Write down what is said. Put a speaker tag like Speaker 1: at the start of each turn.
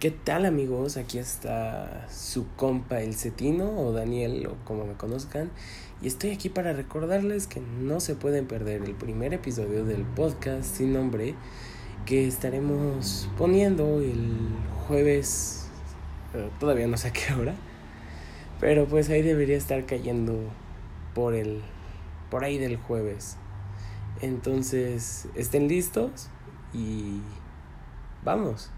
Speaker 1: ¿Qué tal amigos? Aquí está su compa el Cetino o Daniel o como me conozcan y estoy aquí para recordarles que no se pueden perder el primer episodio del podcast sin nombre que estaremos poniendo el jueves, eh, todavía no sé a qué hora, pero pues ahí debería estar cayendo por el por ahí del jueves. Entonces, estén listos y vamos.